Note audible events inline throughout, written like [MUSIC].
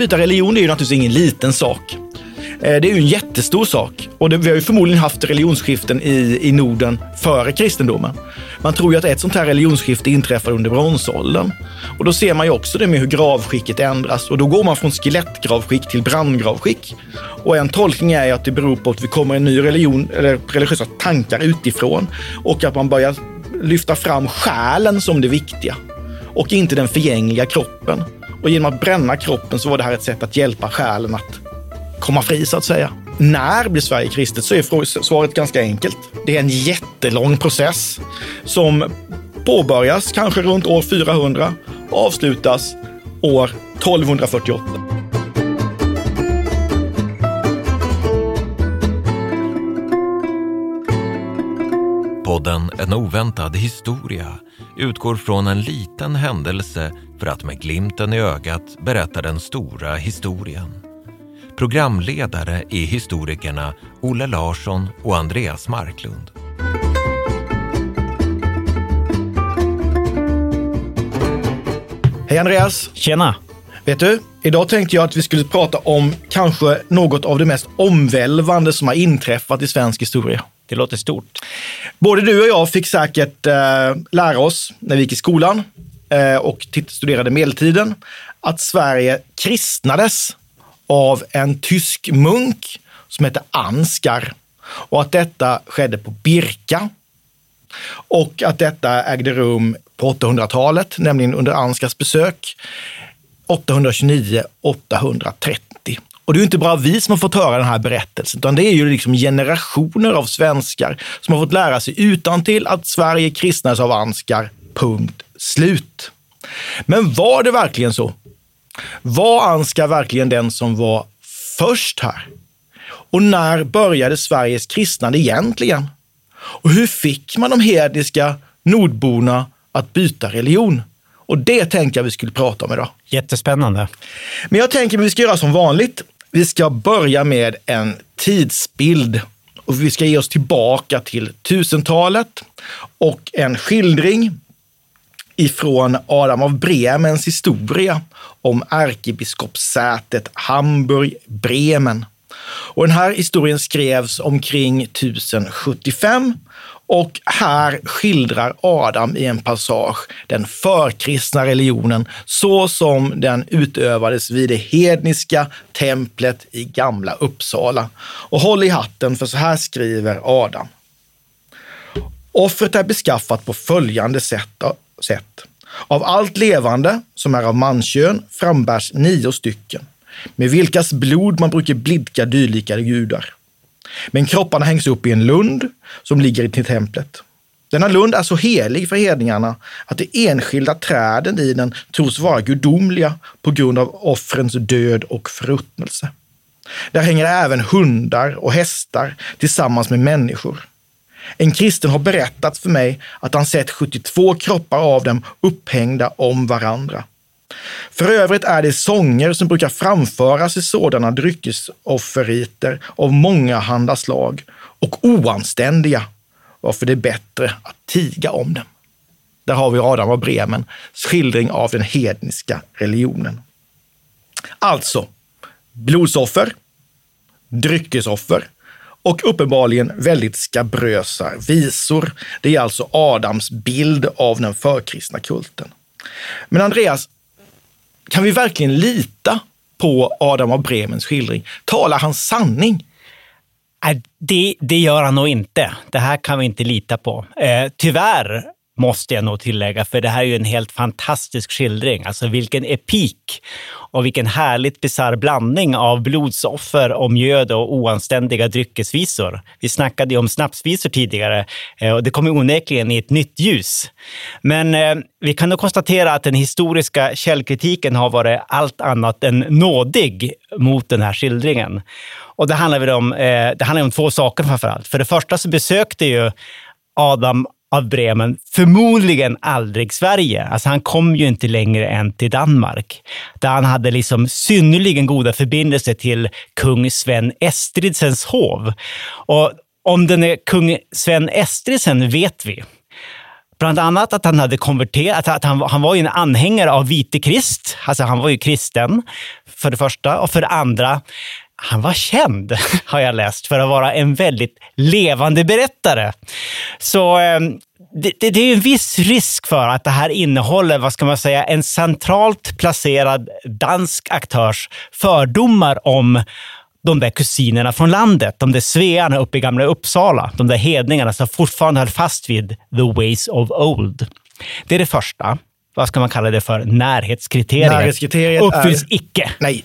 Byta religion är ju naturligtvis ingen liten sak. Eh, det är ju en jättestor sak och det, vi har ju förmodligen haft religionsskiften i, i Norden före kristendomen. Man tror ju att ett sånt här religionsskifte inträffar under bronsåldern. Och då ser man ju också det med hur gravskicket ändras och då går man från skelettgravskick till brandgravskick. Och en tolkning är ju att det beror på att vi kommer en ny religion eller religiösa tankar utifrån och att man börjar lyfta fram själen som det viktiga och inte den förgängliga kroppen. Och genom att bränna kroppen så var det här ett sätt att hjälpa själen att komma fri så att säga. När blir Sverige kristet? Så är svaret ganska enkelt. Det är en jättelång process som påbörjas kanske runt år 400 och avslutas år 1248. Podden En oväntad historia utgår från en liten händelse för att med glimten i ögat berätta den stora historien. Programledare är historikerna Olle Larsson och Andreas Marklund. Hej Andreas! Tjena! Vet du, idag tänkte jag att vi skulle prata om kanske något av det mest omvälvande som har inträffat i svensk historia. Det låter stort. Både du och jag fick säkert eh, lära oss när vi gick i skolan eh, och studerade medeltiden att Sverige kristnades av en tysk munk som hette Ansgar och att detta skedde på Birka och att detta ägde rum på 800-talet, nämligen under Ansgars besök 829-830. Och det är ju inte bara vi som har fått höra den här berättelsen, utan det är ju liksom generationer av svenskar som har fått lära sig utan till att Sverige kristnades av Ansgar. Punkt slut. Men var det verkligen så? Var Ansgar verkligen den som var först här? Och när började Sveriges kristnande egentligen? Och hur fick man de hedniska nordborna att byta religion? Och det tänkte jag vi skulle prata om idag. Jättespännande. Men jag tänker att vi ska göra som vanligt. Vi ska börja med en tidsbild och vi ska ge oss tillbaka till 1000-talet och en skildring ifrån Adam av Bremens historia om ärkebiskopssätet Hamburg-Bremen. Och den här historien skrevs omkring 1075 och här skildrar Adam i en passage den förkristna religionen så som den utövades vid det hedniska templet i Gamla Uppsala. Och håll i hatten för så här skriver Adam. Offret är beskaffat på följande sätt. sätt. Av allt levande som är av manskön frambärs nio stycken, med vilkas blod man brukar blidka dylika gudar. Men kropparna hängs upp i en lund som ligger i templet. Denna lund är så helig för hedningarna att de enskilda träden i den tros vara gudomliga på grund av offrens död och förruttnelse. Där hänger även hundar och hästar tillsammans med människor. En kristen har berättat för mig att han sett 72 kroppar av dem upphängda om varandra. För övrigt är det sånger som brukar framföras i sådana dryckesofferiter av mångahanda slag och oanständiga, varför det är bättre att tiga om dem. Där har vi Adam av Bremen, skildring av den hedniska religionen. Alltså, blodsoffer, dryckesoffer och uppenbarligen väldigt skabrösa visor. Det är alltså Adams bild av den förkristna kulten. Men Andreas, kan vi verkligen lita på Adam av Bremens skildring? Talar han sanning? Nej, det, det gör han nog inte. Det här kan vi inte lita på. Eh, tyvärr måste jag nog tillägga, för det här är ju en helt fantastisk skildring. Alltså vilken epik och vilken härligt bisarr blandning av blodsoffer och mjöd och oanständiga dryckesvisor. Vi snackade ju om snapsvisor tidigare eh, och det kommer onekligen i ett nytt ljus. Men eh, vi kan nog konstatera att den historiska källkritiken har varit allt annat än nådig mot den här skildringen. Och det handlar, om, eh, det handlar om två saker framför allt. För det första så besökte ju Adam av Bremen förmodligen aldrig Sverige. Alltså han kom ju inte längre än till Danmark, där han hade liksom synnerligen goda förbindelser till kung Sven Estridsens hov. Och om den är kung Sven Estridsen vet vi. Bland annat att han hade konverterat, att han, han var ju en anhängare av vite krist. Alltså han var ju kristen, för det första. Och för det andra, han var känd, [LAUGHS] har jag läst, för att vara en väldigt levande berättare. Så ehm, det, det, det, är en viss risk för att det här innehåller, vad ska man säga, en centralt placerad dansk aktörs fördomar om de där kusinerna från landet, de där svearna uppe i gamla Uppsala, de där hedningarna som fortfarande höll fast vid the ways of old. Det är det första. Vad ska man kalla det för? Närhetskriteriet. Närhetskriteriet uppfylls är... icke. Nej.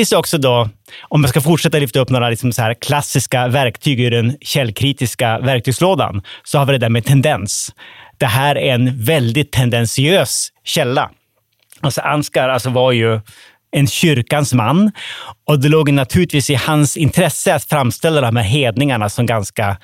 Det finns också då, om jag ska fortsätta lyfta upp några liksom så här klassiska verktyg ur den källkritiska verktygslådan, så har vi det där med tendens. Det här är en väldigt tendentiös källa. Alltså Ansgar alltså var ju en kyrkans man och det låg naturligtvis i hans intresse att framställa de här hedningarna som ganska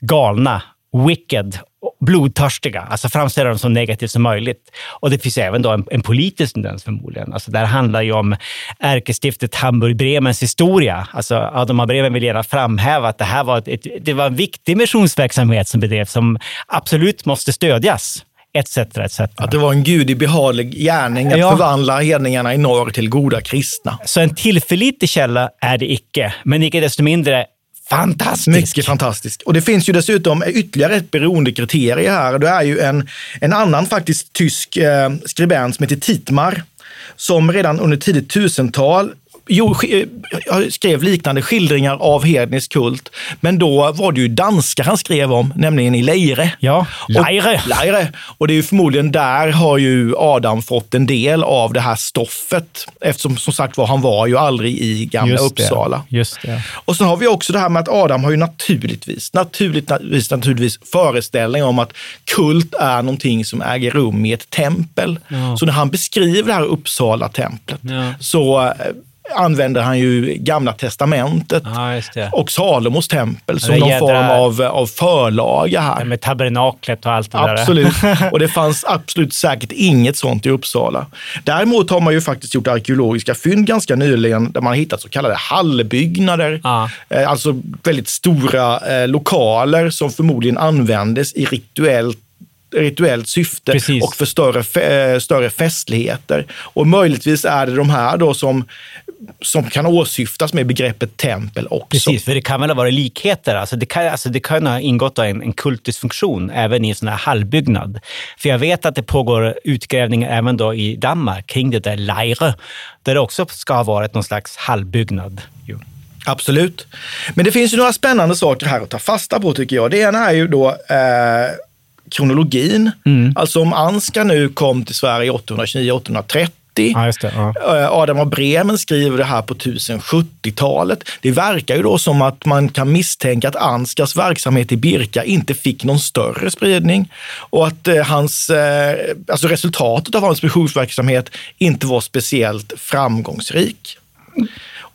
galna, wicked blodtörstiga, alltså framställa dem så negativt som möjligt. Och det finns även då en, en politisk tendens förmodligen. Alltså där handlar ju om ärkestiftet Hamburg-Bremens historia. Alltså Adam av Bremen vill gärna framhäva att det här var, ett, det var en viktig missionsverksamhet som bedrevs, som absolut måste stödjas. Etc, etc. Att det var en gudi behaglig gärning att Ja. förvandla hedningarna i norr till goda kristna. Så en tillförlitlig källa är det icke, men icke desto mindre fantastisk. Mycket fantastisk! Och det finns ju dessutom ytterligare ett beroendekriterium här. Det är ju en, en annan faktiskt tysk eh, skribent som heter Titmar, som redan under tidigt tusental jo, eh, skrev liknande skildringar av hednisk kult. Men då var det ju danskar han skrev om, nämligen i Leire. Ja, Leire. Och, Leire. Och det är ju förmodligen där har ju Adam fått en del av det här stoffet. Eftersom som sagt var, han var ju aldrig i gamla Just det. Uppsala. Just det. Och sen har vi också det här med att Adam har ju naturligtvis, naturligtvis, naturligtvis föreställning om att kult är någonting som äger rum i ett tempel. Så när han beskriver det här Uppsala-templet Ja. så eh, använder han ju Gamla Testamentet Ja, och Salomos tempel som någon jädra- form av, av förlaga här. Med tabernaklet och allt det där. Absolut. [LAUGHS] Och det fanns absolut säkert inget sånt i Uppsala. Däremot har man ju faktiskt gjort arkeologiska fynd ganska nyligen där man har hittat så kallade hallbyggnader. Ja. Eh, Alltså väldigt stora eh, lokaler som förmodligen användes i rituellt rituellt syfte Precis. och för större, eh, större festligheter. Och möjligtvis är det de här då som, som kan åsyftas med begreppet tempel också. Precis, för det kan väl ha varit likheter. Alltså det, kan, alltså det kan ha ingått en, en kultisk funktion även i en sån här hallbyggnad. För jag vet att det pågår utgrävningar även då i Danmark kring det där Leire, där det också ska ha varit någon slags hallbyggnad. Jo. Absolut. Men det finns ju några spännande saker här att ta fasta på tycker jag. Det ena är ju då eh, kronologin. Alltså om Ansgar nu kom till Sverige 829-830 Ja, det. Ja. Eh, Adam av Bremen skriver det här på 1070-talet. Det verkar ju då som att man kan misstänka att Ansgars verksamhet i Birka inte fick någon större spridning och att eh, hans, eh, alltså resultatet av hans missionsverksamhet inte var speciellt framgångsrik.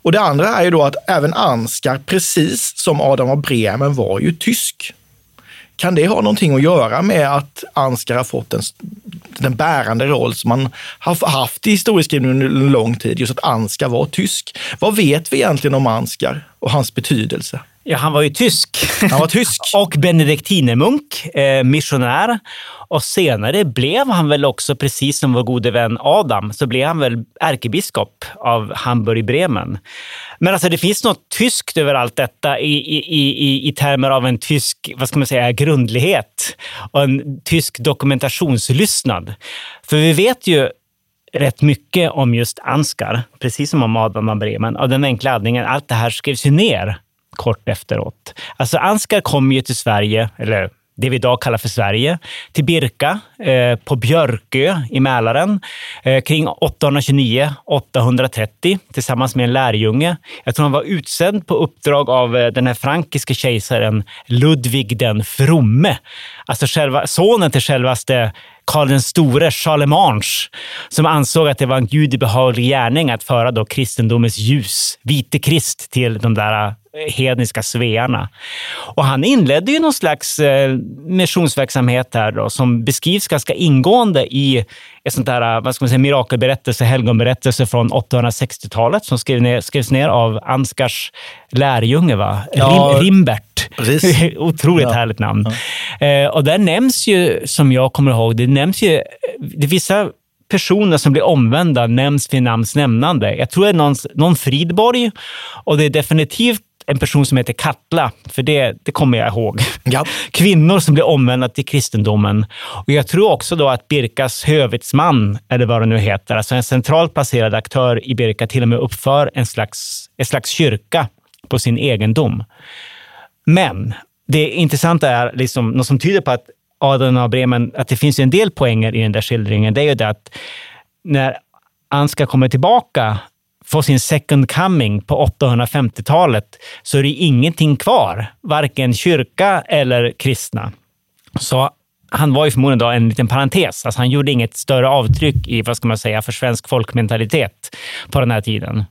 Och det andra är ju då att även Ansgar, precis som Adam av Bremen, var ju tysk. Kan det ha någonting att göra med att Ansgar har fått en, den bärande roll som man har haft i historieskrivningen under lång tid, just att Ansgar var tysk? Vad vet vi egentligen om Ansgar och hans betydelse? Ja, han var ju tysk. Han var tysk. [LAUGHS] och benediktinemunk, eh, missionär. Och senare blev han väl också, precis som vår gode vän Adam, så blev han väl ärkebiskop av Hamburg-Bremen. Men alltså det finns något tyskt över allt detta i, i, i, i termer av en tysk, vad ska man säga, grundlighet och en tysk dokumentationslystnad. För vi vet ju rätt mycket om just Ansgar, precis som om Adam av Bremen, av den enkla anledningen allt det här skrevs ju ner kort efteråt. Alltså Ansgar kom ju till Sverige, eller det vi idag kallar för Sverige, till Birka eh, på Björkö i Mälaren eh, kring 829-830 tillsammans med en lärjunge. Jag tror han var utsänd på uppdrag av eh, den här frankiske kejsaren Ludvig den fromme. Alltså själva, sonen till självaste Karl den store, Charlemagne, som ansåg att det var en gudibehaglig gärning att föra då kristendomens ljus, vite Krist, till de där hedniska svearna. Och han inledde ju någon slags eh, missionsverksamhet här då, som beskrivs ganska ingående i ett sånt där, vad ska man säga, mirakelberättelse, helgonberättelse från 860-talet som skrev ner, skrevs ner av Anskars lärjunge, va? Ja, Rim, Rimbert. precis. [LAUGHS] Otroligt Ja. härligt namn. Eh, och där nämns ju, som jag kommer ihåg, det nämns ju, det vissa personer som blir omvända nämns vid namns nämnande. Jag tror det är någon, någon Fridborg och det är definitivt en person som heter Katla, för det, det kommer jag ihåg. Ja. [LAUGHS] Kvinnor som blir omvända till kristendomen. Och jag tror också då att Birkas hövitsman, eller vad det nu heter, alltså en centralt placerad aktör i Birka, till och med uppför en slags, en slags kyrka på sin egendom. Men det intressanta är liksom, något som tyder på att Adam av Bremen, att det finns en del poänger i den där skildringen, det är ju det att när Ansgar kommer tillbaka få sin second coming på 850-talet så är det ingenting kvar, varken kyrka eller kristna. Så han var ju förmodligen då en liten parentes. Alltså han gjorde inget större avtryck i, vad ska man säga, för svensk folkmentalitet på den här tiden.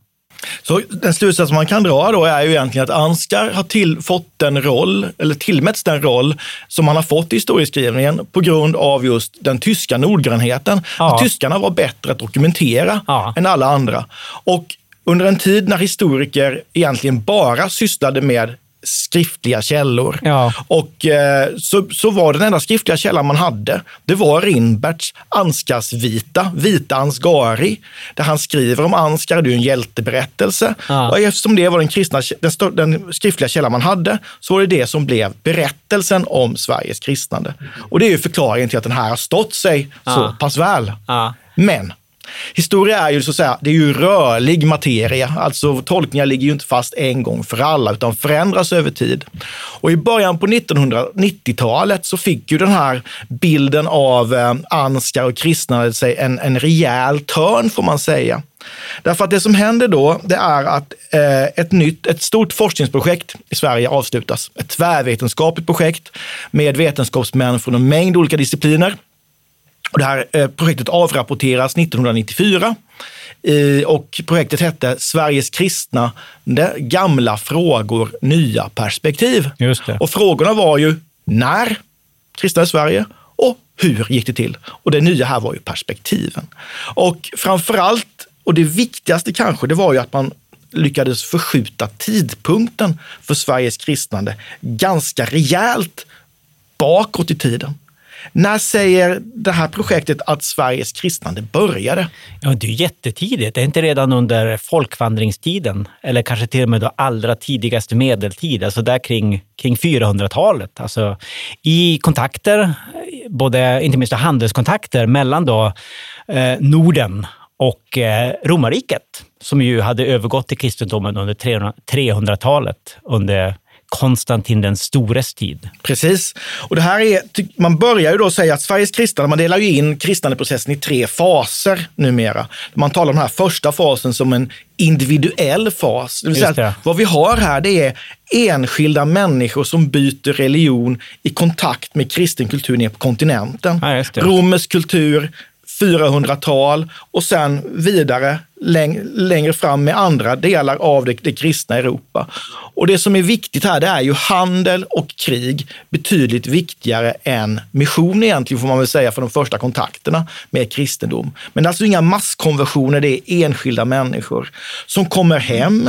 Så den slutsats man kan dra då är ju egentligen att Ansgar har till, fått den roll, eller tillmätts den roll som han har fått i historieskrivningen på grund av just den tyska noggrannheten. Ja. Att tyskarna var bättre att dokumentera Ja. än alla andra. Och under en tid när historiker egentligen bara sysslade med skriftliga källor. Ja. Och eh, så, så var den enda skriftliga källan man hade, det var Rinberts Ansgarsvita, Vita Ansgari, där han skriver om Ansgar, det är ju en hjälteberättelse. Ja. Och eftersom det var den, kristna, den, den skriftliga källan man hade, så var det det som blev berättelsen om Sveriges kristnande. Och det är ju förklaringen till att den här har stått sig så Ja. pass väl. Men Historia är ju så att säga, det är ju rörlig materia. Alltså tolkningar ligger ju inte fast en gång för alla, utan förändras över tid. Och i början på 1990-talet så fick ju den här bilden av eh, Ansgar och kristnandet eh, sig en, en rejäl törn, får man säga. Därför att det som händer då, det är att eh, ett nytt, ett stort forskningsprojekt i Sverige avslutas. Ett tvärvetenskapligt projekt med vetenskapsmän från en mängd olika discipliner. Och det här eh, projektet avrapporteras 1994 Eh, och projektet hette Sveriges kristna, gamla frågor, nya perspektiv. Och frågorna var ju när kristna i Sverige och hur gick det till? Och det nya här var ju perspektiven. Och framför allt, och det viktigaste kanske, det var ju att man lyckades förskjuta tidpunkten för Sveriges kristnande ganska rejält bakåt i tiden. När säger det här projektet att Sveriges kristnande började? Ja, det är jättetidigt. Det är inte redan under folkvandringstiden eller kanske till och med då allra tidigaste medeltid, alltså där kring, kring 400-talet. Alltså i kontakter, både inte minst handelskontakter mellan då eh, Norden och eh, romarriket, som ju hade övergått till kristendomen under 300-talet under Konstantin den stores tid. Precis. Och det här är, man börjar ju då säga att Sveriges kristna, man delar ju in kristandeprocessen i tre faser numera. Man talar om den här första fasen som en individuell fas. Det vill säga det. vad vi har här det är enskilda människor som byter religion i kontakt med kristen kultur nere på kontinenten. Ja, Romersk kultur, 400-tal och sen vidare läng längre fram med andra delar av det, det, kristna Europa. Och det som är viktigt här, det är ju handel och krig betydligt viktigare än mission egentligen, får man väl säga, för de första kontakterna med kristendom. Men det är alltså inga masskonversioner, det är enskilda människor som kommer hem,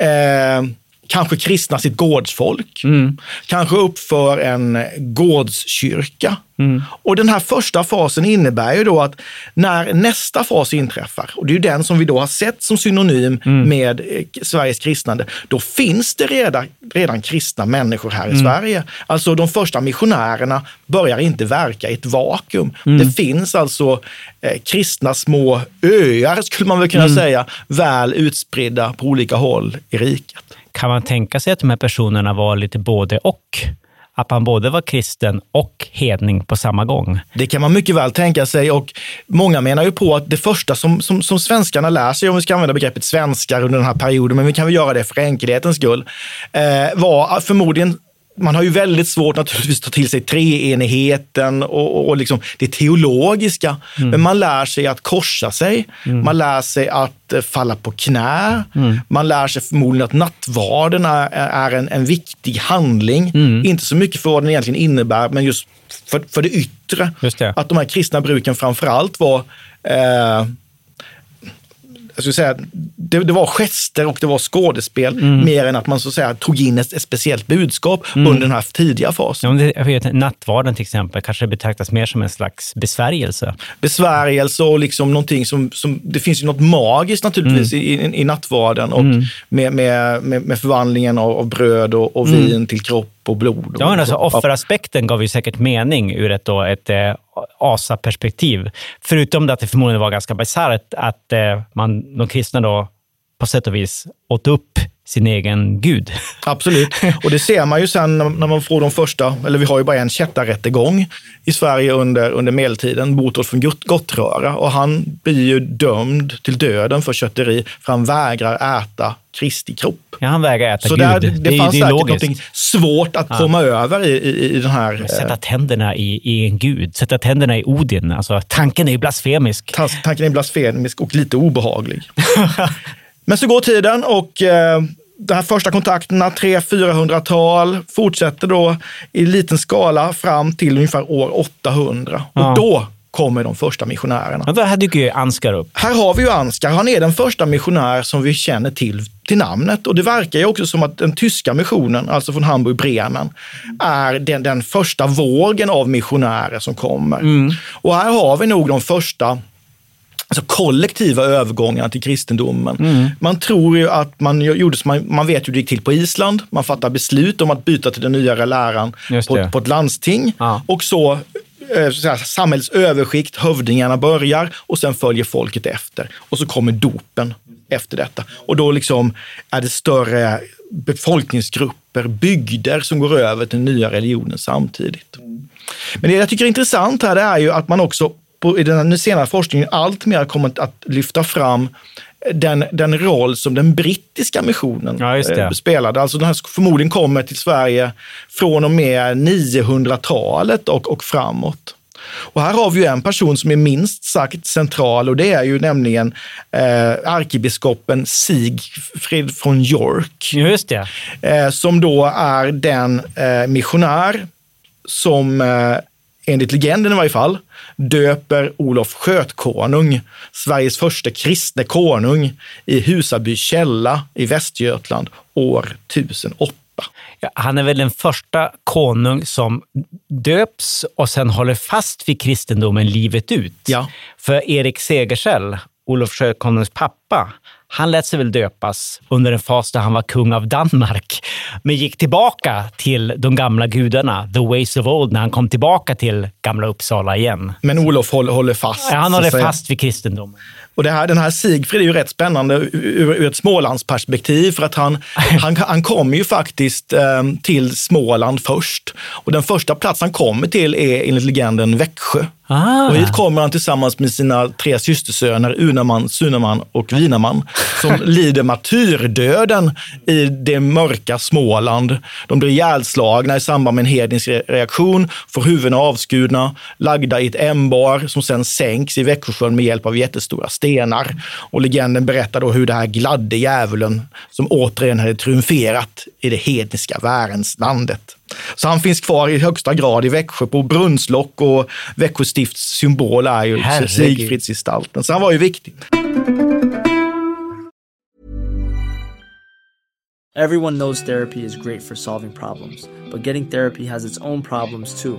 eh, kanske kristna sitt gårdsfolk, mm. kanske uppför en gårdskyrka. Mm. Och den här första fasen innebär ju då att när nästa fas inträffar, och det är ju den som vi då har sett som synonym mm. med eh, Sveriges kristnande, då finns det redan, redan kristna människor här i mm. Sverige. Alltså de första missionärerna börjar inte verka i ett vakuum. Mm. Det finns alltså eh, kristna små öar, skulle man väl kunna mm. säga, väl utspridda på olika håll i riket. Kan man tänka sig att de här personerna var lite både och? Att man både var kristen och hedning på samma gång? Det kan man mycket väl tänka sig och många menar ju på att det första som, som, som svenskarna lär sig, om vi ska använda begreppet svenskar under den här perioden, men vi kan väl göra det för enkelhetens skull, eh, var förmodligen man har ju väldigt svårt naturligtvis att ta till sig treenigheten och, och liksom det teologiska. Mm. Men man lär sig att korsa sig. Mm. Man lär sig att eh, falla på knä. Mm. Man lär sig förmodligen att nattvarden är, är en, en viktig handling. Mm. Inte så mycket för vad den egentligen innebär, men just för, för det yttre. Just det. Att de här kristna bruken framför allt var eh, jag skulle säga, det, det, var gester och det var skådespel mm. mer än att man så att säga, tog in ett, ett speciellt budskap mm. under den här tidiga fasen. Ja, jag vet, nattvarden till exempel kanske betraktas mer som en slags besvärjelse. Besvärjelse och liksom någonting som, som det finns ju något magiskt naturligtvis mm. i, i, i nattvarden och mm. med, med, med, med, förvandlingen av, av bröd och, och mm. vin till kropp och blod. Ja, men alltså, offeraspekten gav ju säkert mening ur ett, då, ett eh, asaperspektiv. Förutom det att det förmodligen var ganska bisarrt att eh, man, de kristna då på sätt och vis åt upp sin egen gud. [LAUGHS] Absolut, och det ser man ju sen när man får de första, eller vi har ju bara en kättarrättegång i Sverige under, under medeltiden, Botolf från Gottröra, och han blir ju dömd till döden för kötteri, för han vägrar äta Kristi kropp. Ja, han vägrar äta Så Gud. Där, det, det fanns det säkert något svårt att ja. komma över i, i, i den här... Sätta eh, tänderna i, i en gud, sätta tänderna i Odin. Alltså, tanken är ju blasfemisk. Tanken är blasfemisk och lite obehaglig. [LAUGHS] Men så går tiden och eh, de här första kontakterna, 300-400-tal, fortsätter då i liten skala fram till ungefär år 800. Ja. Och då kommer de första missionärerna. Men här dyker ju Ansgar upp. Här har vi ju Ansgar. Han är den första missionär som vi känner till till namnet. Och det verkar ju också som att den tyska missionen, alltså från Hamburg-Bremen, är den, den första vågen av missionärer som kommer. Mm. Och här har vi nog de första alltså kollektiva övergångar till kristendomen. Mm. Man tror ju att man gjorde man, man vet hur det gick till på Island. Man fattar beslut om att byta till den nyare läran på, på, ett landsting. Ja. Och så, eh, så säga, samhällets överskikt, hövdingarna börjar och sen följer folket efter. Och så kommer dopen efter detta. Och då liksom är det större befolkningsgrupper, bygder som går över till den nya religionen samtidigt. Men det jag tycker är intressant här det är ju att man också på, i den senare forskningen allt mer kommit att lyfta fram den, den roll som den brittiska missionen ja, eh, spelade. Alltså den här förmodligen kommer till Sverige från och med 900-talet och, och framåt. Och här har vi ju en person som är minst sagt central och det är ju nämligen eh, ärkebiskopen Sigfrid från York. Just det. Eh, som då är den eh, missionär som eh, enligt legenden i varje fall, döper Olof Skötkonung, Sveriges första kristne konung, i Husaby källa i Västergötland år 1008. Ja, han är väl den första konung som döps och sen håller fast vid kristendomen livet ut. Ja. För Erik Segersäll, Olof Skötkonungs pappa, han lät sig väl döpas under en fas där han var kung av Danmark, men gick tillbaka till de gamla gudarna, the ways of old, när han kom tillbaka till gamla Uppsala igen. Men Olof håller, fast. Ja, han håller fast vid kristendomen. Och det här, den här Sigfrid är ju rätt spännande ur, ur ett Smålandsperspektiv för att han, han, han kommer ju faktiskt eh, till Småland först. Och den första plats han kommer till är enligt legenden Växjö. Ah. Och hit kommer han tillsammans med sina tre systersöner Unaman, Sunaman och Vinaman som [LAUGHS] lider martyrdöden i det mörka Småland. De blir ihjälslagna i samband med en hednisk re- reaktion, får huvudena avskurna, lagda i ett ämbar som sen sänks i Växjösjön med hjälp av jättestora stenar. Och legenden berättar då hur det här gladde djävulen som återigen hade triumferat i det hedniska värenslandet. Så han finns kvar i högsta grad i Växjö på brunnslock och Växjö stifts symbol är ju. Sigfridsgestalten. Så han var ju viktig. Everyone knows therapy is great for solving problems, but getting therapy has its own problems too,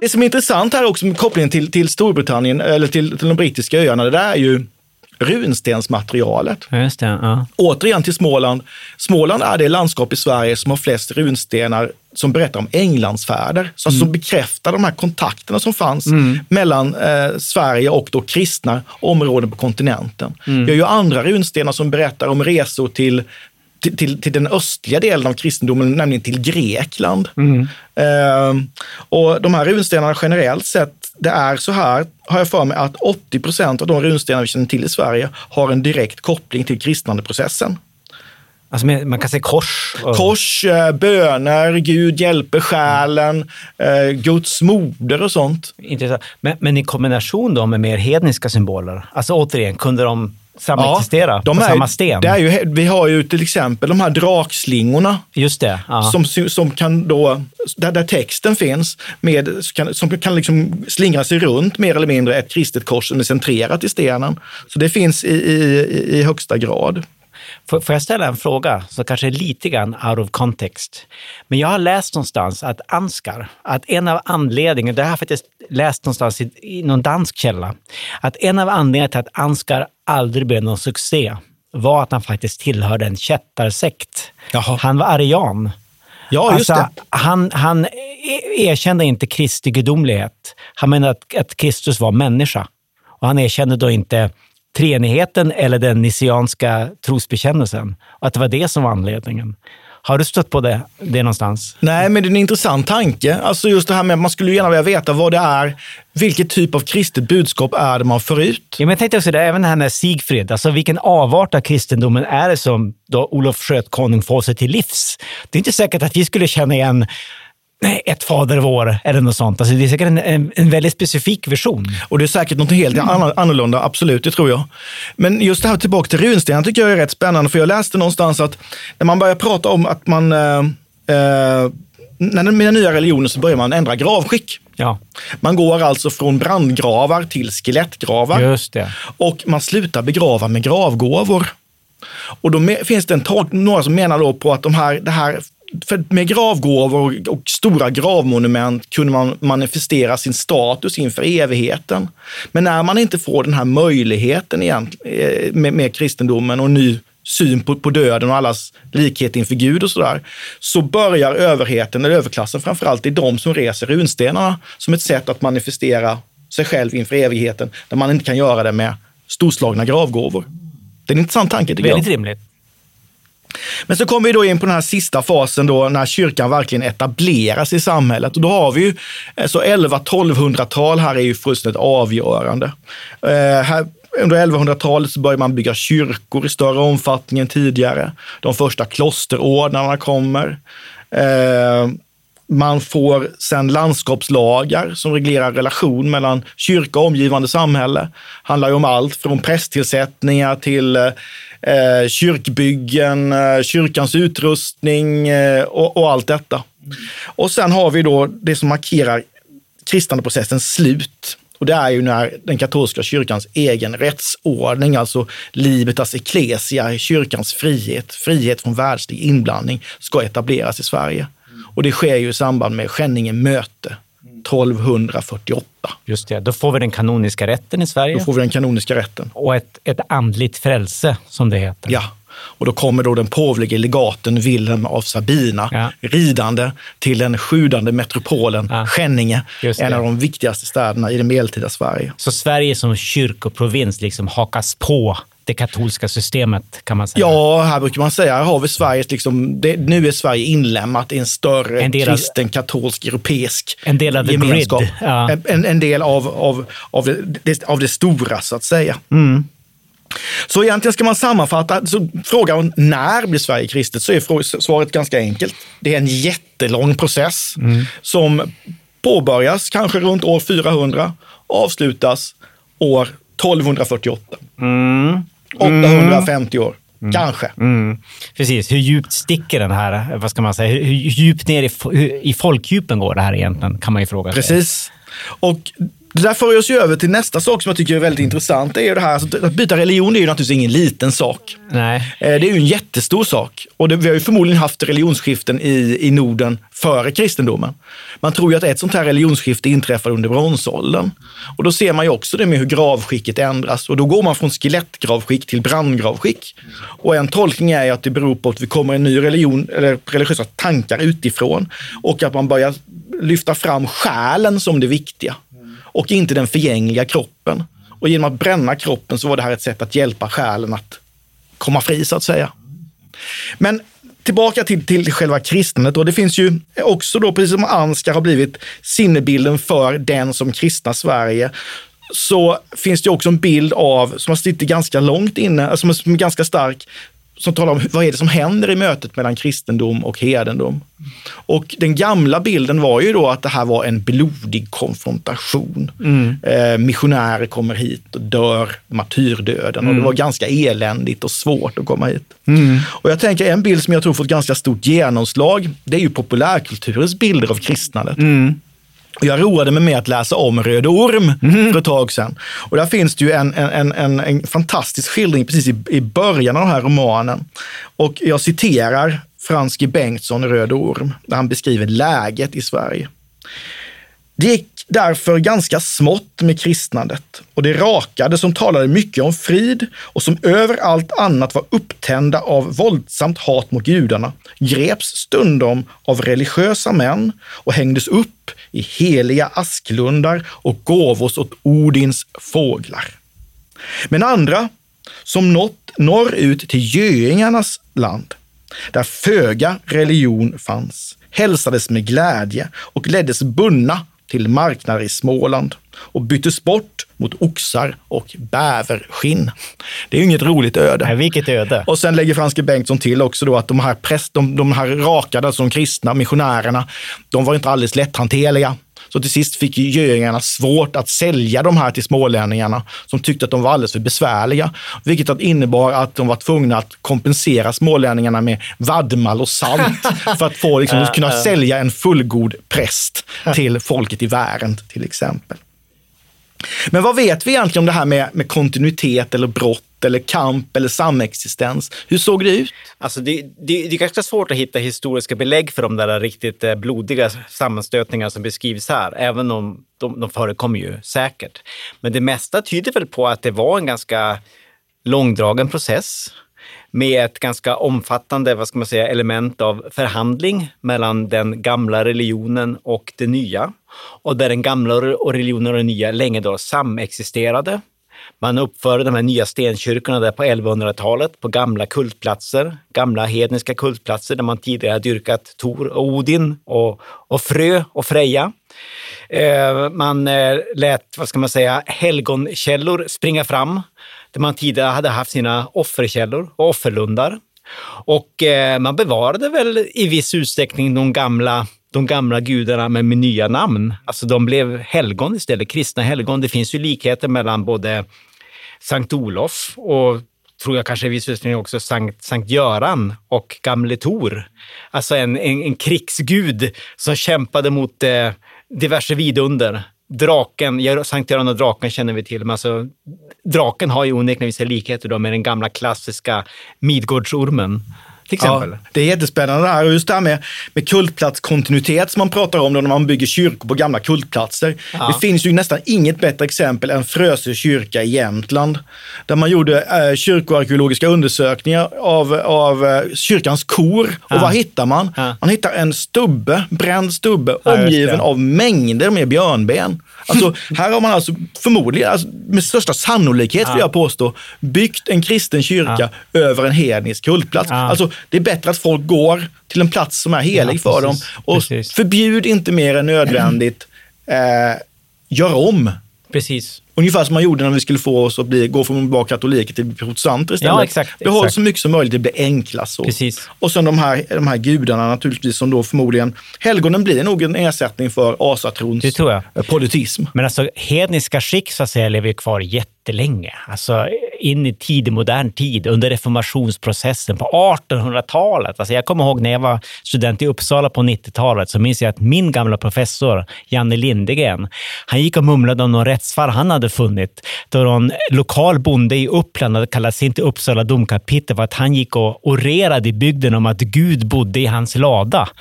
Det som är intressant här också med kopplingen till, till Storbritannien eller till, till de brittiska öarna, det där är ju runstensmaterialet. Just det. Ja. Återigen till Småland. Småland är det landskap i Sverige som har flest runstenar som berättar om Englandsfärder. Som bekräftar de här kontakterna som fanns mellan eh, Sverige och då kristna områden på kontinenten. Vi har ju andra runstenar som berättar om resor till till, till, till den östliga delen av kristendomen, nämligen till Grekland. Eh, och de här runstenarna generellt sett, det är så här, har jag för mig, att 80 procent av de runstenar vi känner till i Sverige har en direkt koppling till kristnandeprocessen. Alltså, man kan säga kors. och- Kors, eh, böner, Gud hjälper själen, eh, Guds moder och sånt. Intressant. Men, men i kombination då med mer hedniska symboler? Alltså återigen, kunde de samexistera de på är, samma sten? Det är ju, vi har ju till exempel de här drakslingorna Just det. Ja. som, som kan då, där, där texten finns, med, kan, som kan liksom slingra sig runt mer eller mindre ett kristet kors som är centrerat i stenen. Så det finns i, i, i högsta grad. Får, får jag ställa en fråga som kanske är lite grann out of context? Men jag har läst någonstans att Anskar, att en av anledningarna, det har jag faktiskt läst någonstans i, i någon dansk källa, att en av anledningarna till att Anskar aldrig blev någon succé var att han faktiskt tillhörde en kättarsekt. Jaha. Han var arian. Ja, just Alltså, det. Han, han e- erkände inte Kristi gudomlighet. Han menade att, att Kristus var människa. Och han erkände då inte treenigheten eller den nisianska trosbekännelsen. Och att det var det som var anledningen. Har du stött på det, det någonstans? Nej, men det är en intressant tanke. Alltså just det här med att man skulle gärna vilja veta vad det är, vilket typ av kristet budskap är det man för ut? Ja, men jag tänkte också det, även det här med Sigfrid, alltså vilken avart av kristendomen är det som då Olof Skötkonung får sig till livs? Det är inte säkert att vi skulle känna igen Nej, ett fader vår eller något sånt. Alltså, det är säkert en, en, en väldigt specifik version. Och det är säkert något helt anno- annorlunda, absolut, det tror jag. Men just det här tillbaka till runstenar tycker jag är rätt spännande, för jag läste någonstans att när man börjar prata om att man, eh, eh, när med den nya religionen så börjar man ändra gravskick. Ja, Man går alltså från brandgravar till skelettgravar. just det. Och man slutar begrava med gravgåvor. Och då finns det en tolk, några som menar då på att de här, det här för med gravgåvor och stora gravmonument kunde man manifestera sin status inför evigheten. Men när man inte får den här möjligheten egent- eh, med, med kristendomen och ny syn på, på döden och allas likhet inför Gud och sådär, så börjar överheten, eller överklassen framförallt, det är de som reser runstenarna som ett sätt att manifestera sig själv inför evigheten, där man inte kan göra det med storslagna gravgåvor. Det är en intressant tanke tycker jag. Väldigt rimligt. Men så kommer vi då in på den här sista fasen då när kyrkan verkligen etableras i samhället. Och då har vi ju, eh, så 11-1200-tal här är ju fullständigt avgörande. Eh, här, under 1100-talet så börjar man bygga kyrkor i större omfattning än tidigare. De första klosterordnarna kommer. Eh, man får sen landskapslagar som reglerar relation mellan kyrka och omgivande samhälle. handlar ju om allt från prästtillsättningar till eh, eh kyrkbyggen, eh, kyrkans utrustning eh, och, och allt detta. Och sen har vi då det som markerar kristandeprocessens slut. Och det är ju när den katolska kyrkans egen rättsordning, alltså libertas ecclesia, kyrkans frihet, frihet från världslig inblandning, ska etableras i Sverige. Och det sker ju i samband med Skänninge möte 1248. Just det. Då får vi den kanoniska rätten i Sverige. Då får vi den kanoniska rätten. Och ett, ett andligt frälse, som det heter. Ja, och då kommer då den påvlige legaten Wilhelm av Sabina Ja. ridande till den sjudande metropolen Ja. Skänninge, en av de viktigaste städerna i det medeltida Sverige. Så Sverige som kyrkoprovins liksom hakas på det katolska systemet, kan man säga. Ja, här brukar man säga, här har vi Sveriges, liksom, det, nu är Sverige inlämnat i en större En del av- kristen, katolsk, europeisk En del av gemenskap. grid. Ja. En, en, del av, av, av, det, av det stora, så att säga. Mm. Så egentligen ska man sammanfatta, så frågan när blir Sverige kristet, så är svaret ganska enkelt. Det är en jättelång process Mm. som påbörjas kanske runt år 400, avslutas år 1248. 850 år, kanske. Mm. Precis. Hur djupt sticker den här, vad ska man säga, hur, hur djupt ner i, hur, i folkdjupen går det här egentligen, kan man ju fråga sig. Precis. Och det där för oss ju över till nästa sak som jag tycker är väldigt intressant. Det är ju det här, alltså, att byta religion det är ju naturligtvis ingen liten sak. Nej. Eh, Det är ju en jättestor sak. Och det, vi har ju förmodligen haft religionsskiften i, i Norden före kristendomen. Man tror ju att ett sånt här religionsskifte inträffar under bronsåldern. Och då ser man ju också det med hur gravskicket ändras. Och då går man från skelettgravskick till brandgravskick. Och en tolkning är ju att det beror på att vi kommer en ny religion, eller religiösa tankar utifrån. Och att man börjar lyfta fram själen som det viktiga. Och inte den förgängliga kroppen. Och genom att bränna kroppen så var det här ett sätt att hjälpa själen att komma fri så att säga. Men tillbaka till, till själva kristnandet. Och det finns ju också då, precis som Ansgar har blivit sinnebilden för den som kristnar Sverige, så finns det också en bild av, som har suttit ganska långt inne, som är ganska stark, som talar om vad är det som händer i mötet mellan kristendom och hedendom. Och den gamla bilden var ju då att det här var en blodig konfrontation. Eh, missionärer kommer hit och dör martyrdöden och det var ganska eländigt och svårt att komma hit. Och jag tänker en bild som jag tror fått ganska stort genomslag, det är ju populärkulturens bilder av kristnandet. Och jag roade mig med att läsa om Röde Orm för ett tag sedan. Och där finns det ju en, en, en, en, fantastisk skildring precis i, i början av den här romanen. Och jag citerar Frans G. Bengtsson i Röde Orm, där han beskriver läget i Sverige. Det därför ganska smått med kristnandet och det rakade som talade mycket om frid och som över allt annat var upptända av våldsamt hat mot gudarna, greps stundom av religiösa män och hängdes upp i heliga asklundar och gåvos åt Odins fåglar. Men andra, som nått norrut till göingarnas land, där föga religion fanns, hälsades med glädje och leddes bundna till marknader i Småland och byttes bort mot oxar och bäverskinn. Det är ju inget roligt öde. Nej, vilket öde. Och sen lägger Franske Bengtsson till också då att de här, präst, de, de här rakade, alltså de kristna missionärerna, de var inte alldeles lätthanterliga. Så till sist fick göingarna svårt att sälja de här till smålänningarna som tyckte att de var alldeles för besvärliga. Vilket innebar att de var tvungna att kompensera smålänningarna med vadmal och salt [LAUGHS] för att få, liksom, kunna sälja en fullgod präst till folket i Värend till exempel. Men vad vet vi egentligen om det här med, med kontinuitet eller brott eller kamp eller samexistens? Hur såg det ut? Alltså det, det, det är ganska svårt att hitta historiska belägg för de där riktigt eh, blodiga sammanstötningar som beskrivs här, även om de, de förekommer ju säkert. Men det mesta tyder väl på att det var en ganska långdragen process med ett ganska omfattande vad ska man säga, element av förhandling mellan den gamla religionen och det nya. Och där den gamla religionen och det nya länge då samexisterade. Man uppförde de här nya stenkyrkorna där på 1100-talet på gamla kultplatser, gamla hedniska kultplatser där man tidigare dyrkat Tor och Odin och, och Frö och Freja. Eh, man eh, lät, vad ska man säga, helgonkällor springa fram där man tidigare hade haft sina offerkällor och offerlundar. Och eh, man bevarade väl i viss utsträckning de gamla de gamla gudarna men med nya namn. Alltså de blev helgon istället, kristna helgon. Det finns ju likheter mellan både Sankt Olof och tror jag kanske i viss utsträckning också Sankt, Sankt Göran och Gamle Tor. Alltså en, en, en krigsgud som kämpade mot eh, diverse vidunder draken, Sankt Göran och draken känner vi till, men alltså, draken har ju onekligen vissa likheter då med den gamla klassiska Midgårdsormen. Till exempel. Ja, det är jättespännande det här. Och just det här med, med kultplatskontinuitet som man pratar om då när man bygger kyrkor på gamla kultplatser. Ja. Det finns ju nästan inget bättre exempel än Frösö kyrka i Jämtland. Där man gjorde eh, kyrkoarkeologiska undersökningar av, av eh, kyrkans kor. Och vad hittar man? Man hittar en stubbe, bränd stubbe, omgiven av mängder med björnben. Alltså, här har man alltså förmodligen, alltså, med största sannolikhet vill jag påstå, byggt en kristen kyrka över en hednisk kultplats. Alltså, det är bättre att folk går till en plats som är helig för dem. Och precis. förbjud inte mer än nödvändigt. Eh, gör om. Precis. Ungefär som man gjorde när vi skulle få oss att bli, gå från att vara katoliker till protestanter istället. Ja, exakt, Behåll exakt. så mycket som möjligt, det blir enklast så. Precis. Och sen de här, de här gudarna naturligtvis som då förmodligen, helgonen blir nog en ersättning för asatrons det tror jag. politism. Men alltså hedniska skick så att säga lever kvar jättelänge. Alltså in i tidig modern tid, under reformationsprocessen på 1800-talet. Alltså jag kommer ihåg när jag var student i Uppsala på 90-talet, så minns jag att min gamla professor, Janne Lindegren, han gick och mumlade om någon rättsfall han hade funnit, då någon lokal bonde i Uppland hade kallat sig till Uppsala domkapitel för att han gick och orerade i bygden om att Gud bodde i hans lada. [LAUGHS]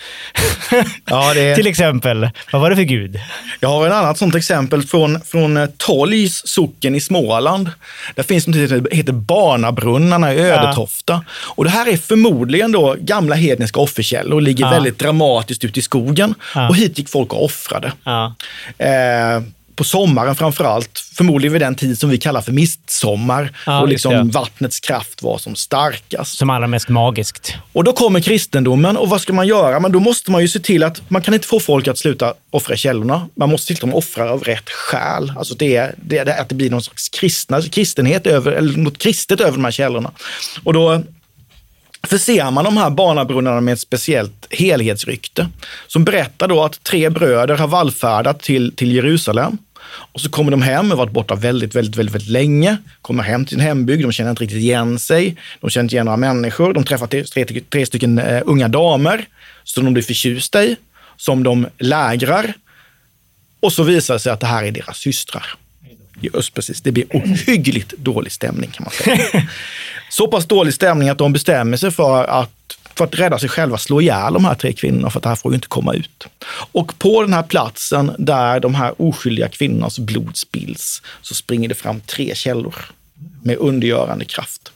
Ja, det... till exempel. Vad var det för Gud? Jag har ett annat sånt exempel från, från Tolgs socken i Småland. Där finns något som heter Barnabrunnarna i Ödetofta. Ja. Och det här är förmodligen då gamla hedniska offerkällor och ligger ja. väldigt dramatiskt ute i skogen. Ja. Och hit gick folk och offrade. Eh, på sommaren framför allt, förmodligen vid den tid som vi kallar för mistsommar ja, och liksom vattnets kraft var som starkast. Som allra mest magiskt. Och då kommer kristendomen och vad ska man göra? Men då måste man ju se till att man kan inte få folk att sluta offra källorna. Man måste se till att de offrar av rätt skäl. Alltså det, det, det, att det blir någon slags kristna, kristenhet över, eller något kristet över de här källorna. Och då förser man de här barnabrunnarna med ett speciellt helhetsrykte som berättar då att tre bröder har vallfärdat till, till Jerusalem. Och så kommer de hem, har varit borta väldigt, väldigt, väldigt, väldigt länge, kommer hem till sin hembygd, de känner inte riktigt igen sig, de känner inte igen några människor, de träffar tre, tre, tre stycken uh, unga damer som de blir förtjusta i, som de lägrar. Och så visar det sig att det här är deras systrar. Just precis, det blir ohyggligt dålig stämning kan man säga. [LAUGHS] Så pass dålig stämning att de bestämmer sig för att för att rädda sig själva slå ihjäl de här tre kvinnorna för att det här får ju inte komma ut. Och på den här platsen där de här oskyldiga kvinnornas blod spills så springer det fram tre källor med undergörande kraft.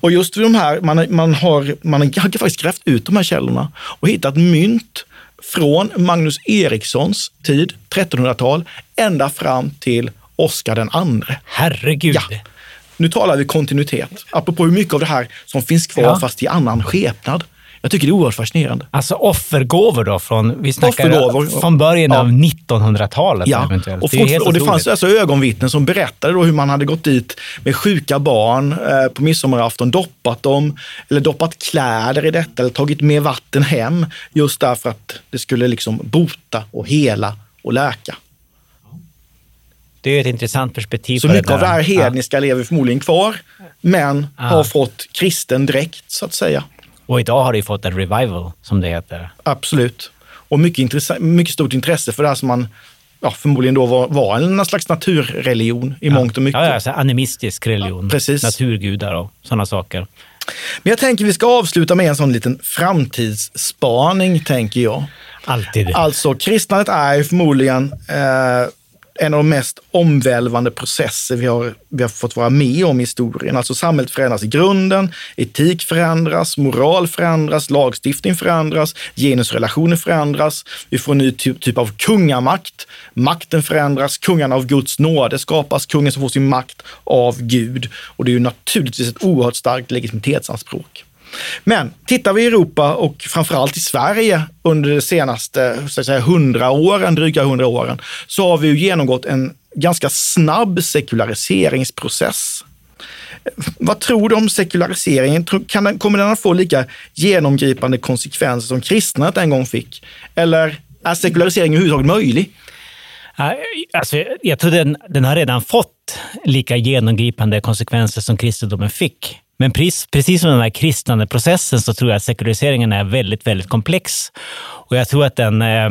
Och just vid de här, man, man, har, man har faktiskt grävt ut de här källorna och hittat mynt från Magnus Erikssons tid, 1300-tal, ända fram till Oscar den andre. Herregud! Ja. Nu talar vi kontinuitet. Apropå hur mycket av det här som finns kvar ja. fast i annan skepnad. Jag tycker det är oerhört fascinerande. Alltså offergåvor då från, vi snackar från början Ja. av 1900-talet Ja, eventuellt. och, Det och det fanns alltså ögonvittnen som berättade då hur man hade gått dit med sjuka barn eh, på midsommarafton, doppat dem, eller doppat kläder i detta, eller tagit med vatten hem, just därför att det skulle liksom bota och hela och läka. Det är ett intressant perspektiv Så mycket det av det här hedniska lever förmodligen kvar, men Ja. har fått kristen dräkt, så att säga. Ja. Och idag har det ju fått en revival, som det heter. Absolut. Och mycket, mycket stort intresse för det här som man ja, förmodligen då var, var en slags naturreligion i mångt och mycket. Ja, ja, alltså animistisk religion. precis. Naturgudar och sådana saker. Men jag tänker vi ska avsluta med en sån liten framtidsspaning, tänker jag. Alltid. Alltså, kristnandet är förmodligen eh, en av de mest omvälvande processer vi har, vi har fått vara med om i historien. Alltså samhället förändras i grunden, etik förändras, moral förändras, lagstiftning förändras, genusrelationer förändras. Vi får en ny ty- typ av kungamakt. Makten förändras, kungarna av Guds nåde skapas, kungen som får sin makt av Gud. Och det är ju naturligtvis ett oerhört starkt legitimitetsanspråk. Men tittar vi i Europa och framförallt i Sverige under de senaste så att säga, 100 åren, dryga 100 åren, så har vi ju genomgått en ganska snabb sekulariseringsprocess. Vad tror du om sekulariseringen? Kan den, kommer den att få lika genomgripande konsekvenser som kristnandet en gång fick? Eller är sekularisering överhuvudtaget möjlig? Alltså, jag tror den, den har redan fått lika genomgripande konsekvenser som kristendomen fick. Men precis, precis som den här kristnande processen så tror jag att sekulariseringen är väldigt, väldigt komplex. Och jag tror att den, eh,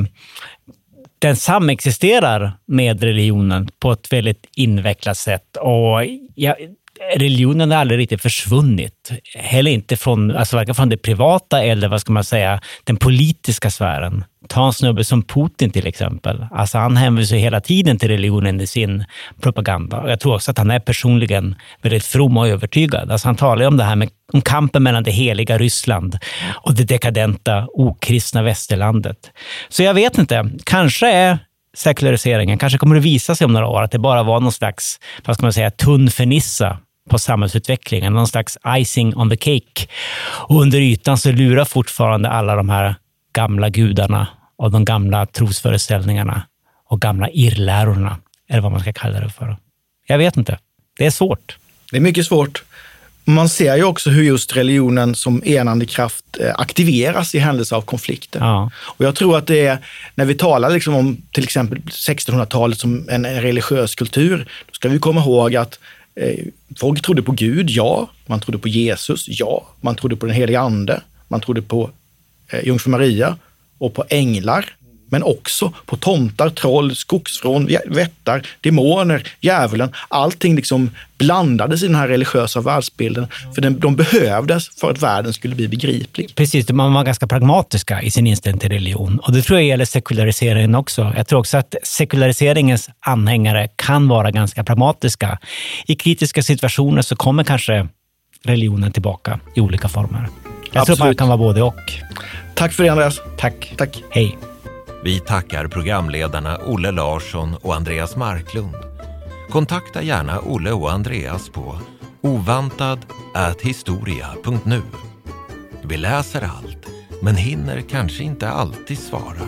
den samexisterar med religionen på ett väldigt invecklat sätt. Och jag, religionen har aldrig riktigt försvunnit. Heller inte från, alltså varken från det privata eller vad ska man säga, den politiska sfären. Ta en snubbe som Putin till exempel. Alltså han hänvisar hela tiden till religionen i sin propaganda. Jag tror också att han är personligen väldigt from och övertygad. Alltså han talar ju om det här med om kampen mellan det heliga Ryssland och det dekadenta, okristna västerlandet. Så jag vet inte, kanske är sekulariseringen, kanske kommer det visa sig om några år att det bara var någon slags, vad ska man säga, tunn fernissa på samhällsutvecklingen, någon slags icing on the cake. Och under ytan så lurar fortfarande alla de här gamla gudarna och de gamla trosföreställningarna och gamla irrlärorna, eller vad man ska kalla det för. Jag vet inte. Det är svårt. Det är mycket svårt. Man ser ju också hur just religionen som enande kraft eh, aktiveras i händelse av konflikter. Ja. Och jag tror att det är, när vi talar liksom om till exempel 1600-talet som en, religiös kultur, då ska vi komma ihåg att eh, folk trodde på Gud, ja. Man trodde på Jesus, ja. Man trodde på den heliga ande. Man trodde på eh, Jungfru Maria och på änglar. Men också på tomtar, troll, skogsvrån, vä- vättar, demoner, djävulen. Allting liksom blandades i den här religiösa världsbilden. För den, de behövdes för att världen skulle bli begriplig. Precis, man var ganska pragmatiska i sin inställning till religion. Och det tror jag gäller sekulariseringen också. Jag tror också att sekulariseringens anhängare kan vara ganska pragmatiska. I kritiska situationer så kommer kanske religionen tillbaka i olika former. Jag tror att man Absolut. kan vara både och. Tack för det Andreas. Tack. Tack. Hej. Vi tackar programledarna Olle Larsson och Andreas Marklund. Kontakta gärna Olle och Andreas på ovantad@historia.nu. Vi läser allt, men hinner kanske inte alltid svara.